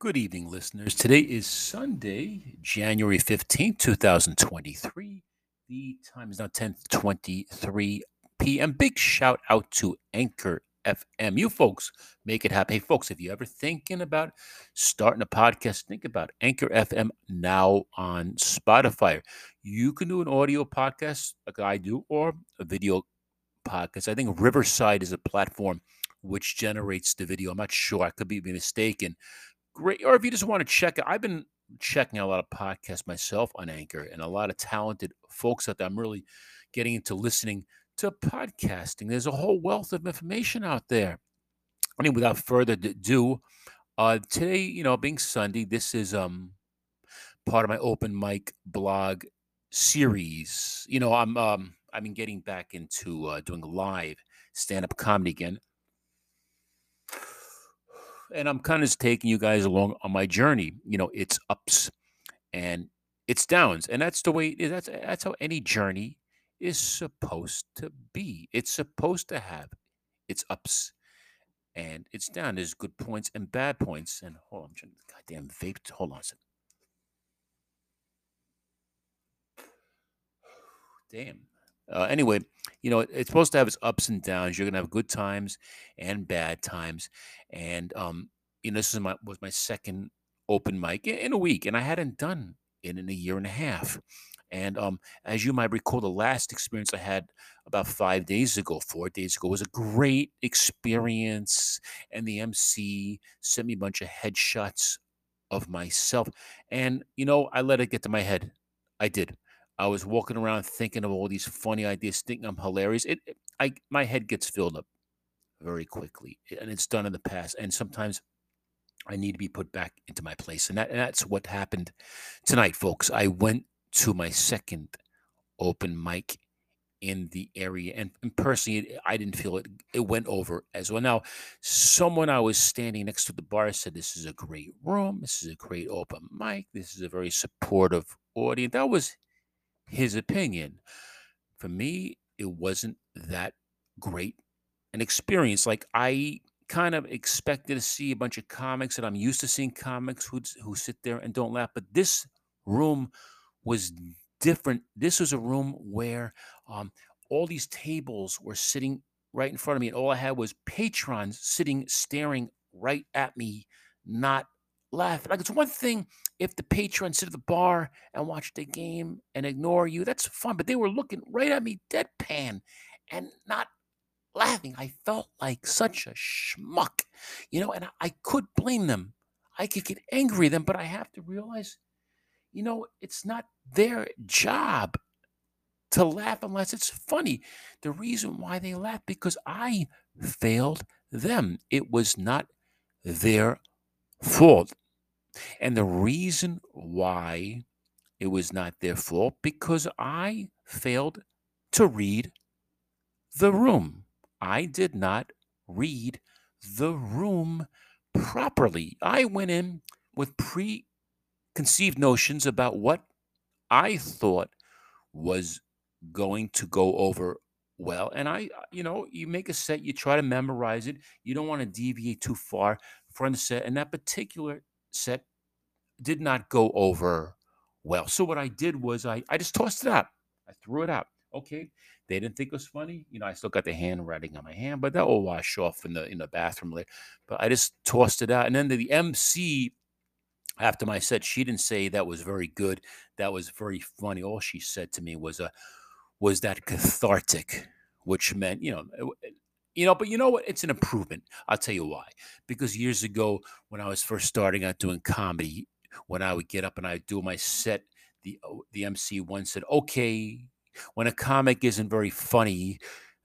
Good evening, listeners. Today is Sunday, January 15th, 2023. The time is now 10:23 p.m. Big shout out to Anchor FM. You folks make it happen. Hey, folks, if you're ever thinking about starting a podcast, think about Anchor FM now on Spotify. You can do an audio podcast like I do or a video podcast. I think Riverside is a platform which generates the video. I'm not sure. I could be mistaken. Great. Or if you just want to check it, I've been checking a lot of podcasts myself on Anchor and a lot of talented folks out there. I'm really getting into listening to podcasting. There's a whole wealth of information out there. I mean, without further ado, uh, today, you know, being Sunday, this is um part of my open mic blog series. You know, I'm um I've been getting back into uh, doing live stand up comedy again. And I'm kind of taking you guys along on my journey. You know, it's ups and it's downs. And that's the way that's that's how any journey is supposed to be. It's supposed to have its ups and it's down. There's good points and bad points. And hold on, I'm trying to goddamn vape. Hold on a second. Damn. Uh, anyway, you know, it's supposed to have its ups and downs. You're gonna have good times and bad times. And um, you know, this is my was my second open mic in a week, and I hadn't done it in a year and a half. And um, as you might recall, the last experience I had about five days ago, four days ago, was a great experience. And the MC sent me a bunch of headshots of myself. And, you know, I let it get to my head. I did. I was walking around thinking of all these funny ideas, thinking I'm hilarious. It, I my head gets filled up very quickly, and it's done in the past. And sometimes I need to be put back into my place, and that and that's what happened tonight, folks. I went to my second open mic in the area, and, and personally, I didn't feel it. It went over as well. Now, someone I was standing next to the bar said, "This is a great room. This is a great open mic. This is a very supportive audience." That was his opinion. For me, it wasn't that great an experience. Like I kind of expected to see a bunch of comics that I'm used to seeing comics who who sit there and don't laugh, but this room was different. This was a room where um, all these tables were sitting right in front of me, and all I had was patrons sitting staring right at me, not laughing. Like it's one thing if the patrons sit at the bar and watch the game and ignore you, that's fun. But they were looking right at me deadpan and not laughing. I felt like such a schmuck, you know, and I, I could blame them. I could get angry at them, but I have to realize, you know, it's not their job to laugh unless it's funny. The reason why they laugh because I failed them. It was not their fault. And the reason why it was not their fault because I failed to read the room. I did not read the room properly. I went in with preconceived notions about what I thought was going to go over well. And I, you know, you make a set, you try to memorize it. You don't want to deviate too far from the set. And that particular set did not go over well. So what I did was I, I just tossed it out. I threw it out. Okay. They didn't think it was funny. You know, I still got the handwriting on my hand, but that will wash off in the in the bathroom later. But I just tossed it out. And then the, the MC after my set, she didn't say that was very good. That was very funny. All she said to me was a uh, was that cathartic, which meant, you know, you know, but you know what? It's an improvement. I'll tell you why. Because years ago, when I was first starting out doing comedy, when I would get up and I'd do my set, the uh, the MC once said, "Okay, when a comic isn't very funny,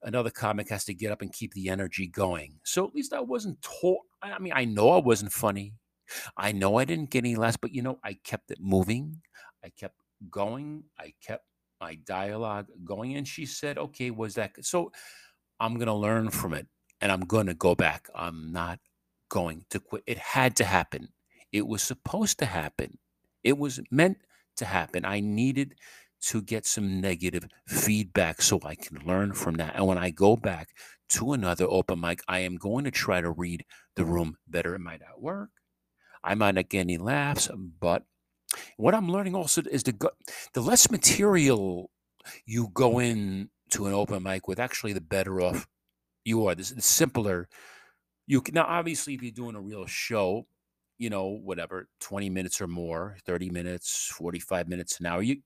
another comic has to get up and keep the energy going." So at least I wasn't taught. I mean, I know I wasn't funny. I know I didn't get any laughs, but you know, I kept it moving. I kept going. I kept my dialogue going, and she said, "Okay, was that good?" so?" I'm going to learn from it and I'm going to go back. I'm not going to quit. It had to happen. It was supposed to happen. It was meant to happen. I needed to get some negative feedback so I can learn from that. And when I go back to another open mic, I am going to try to read the room better. It might not work. I might not get any laughs, but what I'm learning also is the the less material you go in to an open mic with, actually, the better off you are. This the simpler you can now. Obviously, if you're doing a real show, you know, whatever, 20 minutes or more, 30 minutes, 45 minutes an hour, you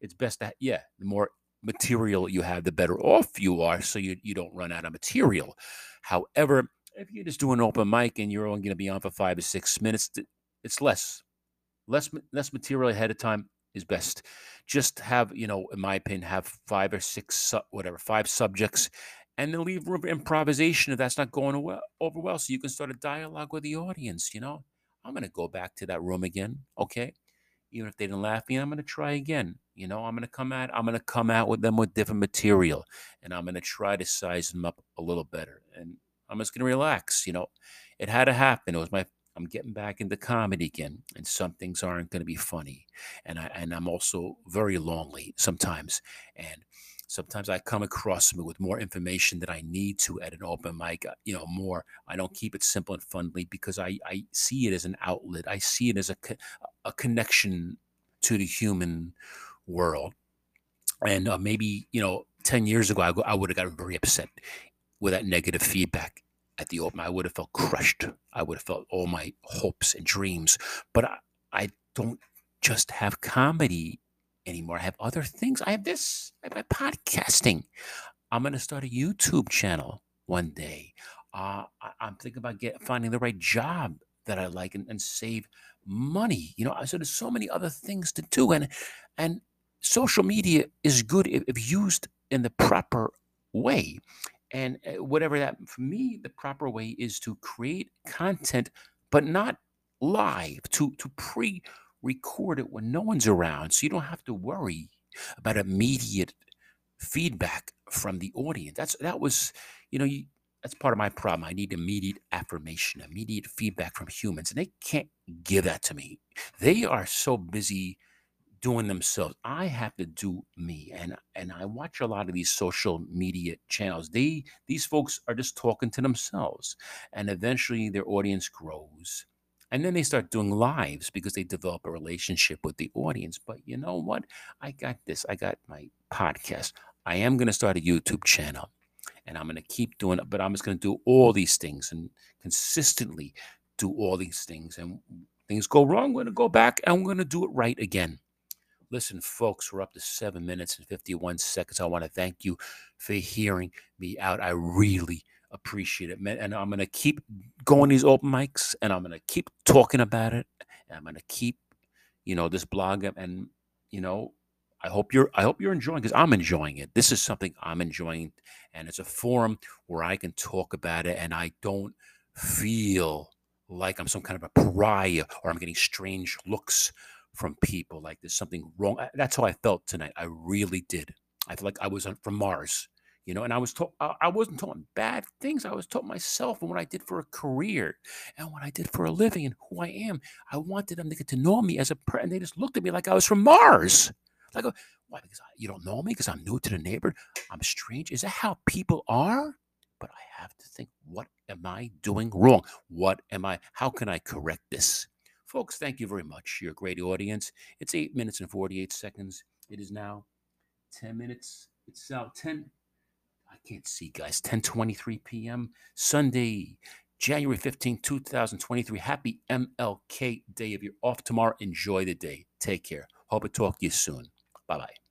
it's best that yeah, the more material you have, the better off you are, so you you don't run out of material. However, if you're just do an open mic and you're only going to be on for five or six minutes, it's less less less material ahead of time is best. Just have, you know, in my opinion, have five or six, whatever, five subjects, and then leave room for improvisation if that's not going well, over well. So you can start a dialogue with the audience. You know, I'm going to go back to that room again. Okay. Even if they didn't laugh me, I'm going to try again. You know, I'm going to come out, I'm going to come out with them with different material and I'm going to try to size them up a little better. And I'm just going to relax. You know, it had to happen. It was my I'm getting back into comedy again, and some things aren't going to be funny, and I and I'm also very lonely sometimes, and sometimes I come across with more information that I need to at an open mic. Uh, you know, more. I don't keep it simple and funny because I I see it as an outlet. I see it as a a connection to the human world, and uh, maybe you know. 10 years ago, I, I would have gotten very upset with that negative feedback at the open, I would have felt crushed. I would have felt all my hopes and dreams. But I, I don't just have comedy anymore. I have other things. I have this. I have my podcasting. I'm going to start a YouTube channel one day. Uh, I, am thinking about get, finding the right job that I like and, and save money. You know, so there's so many other things to do, and and social media is good if, if used in the proper way. And uh, whatever that, for me, the proper way is to create content, but not live, to, to pre record it when no one's around. So you don't have to worry about immediate feedback from the audience. That's, that was, you know, you, that's part of my problem. I need immediate affirmation, immediate feedback from humans, and they can't give that to me. They are so busy doing themselves. I have to do me. And and I watch a lot of these social media channels. They these folks are just talking to themselves. And eventually their audience grows. And then they start doing lives because they develop a relationship with the audience. But you know what? I got this. I got my podcast. I am going to start a YouTube channel and I'm going to keep doing it, but I'm just going to do all these things and consistently do all these things. And things go wrong, I'm going to go back and I'm going to do it right again. Listen, folks, we're up to seven minutes and 51 seconds. I want to thank you for hearing me out. I really appreciate it, man. And I'm going to keep going these open mics and I'm going to keep talking about it. And I'm going to keep, you know, this blog and, you know, I hope you're I hope you're enjoying because I'm enjoying it. This is something I'm enjoying and it's a forum where I can talk about it and I don't feel like I'm some kind of a pariah or I'm getting strange looks from people like there's something wrong. That's how I felt tonight. I really did. I felt like I was from Mars, you know, and I was told I wasn't talking bad things. I was talking myself and what I did for a career and what I did for a living and who I am. I wanted them to get to know me as a person. And they just looked at me like I was from Mars. Like, uh, why? Because you don't know me? Because I'm new to the neighborhood. I'm strange. Is that how people are? But I have to think, what am I doing wrong? What am I? How can I correct this? Folks, thank you very much. You're a great audience. It's eight minutes and 48 seconds. It is now 10 minutes. It's now 10. I can't see, guys. 10:23 p.m. Sunday, January 15, 2023. Happy MLK Day. If you're off tomorrow, enjoy the day. Take care. Hope to talk to you soon. Bye bye.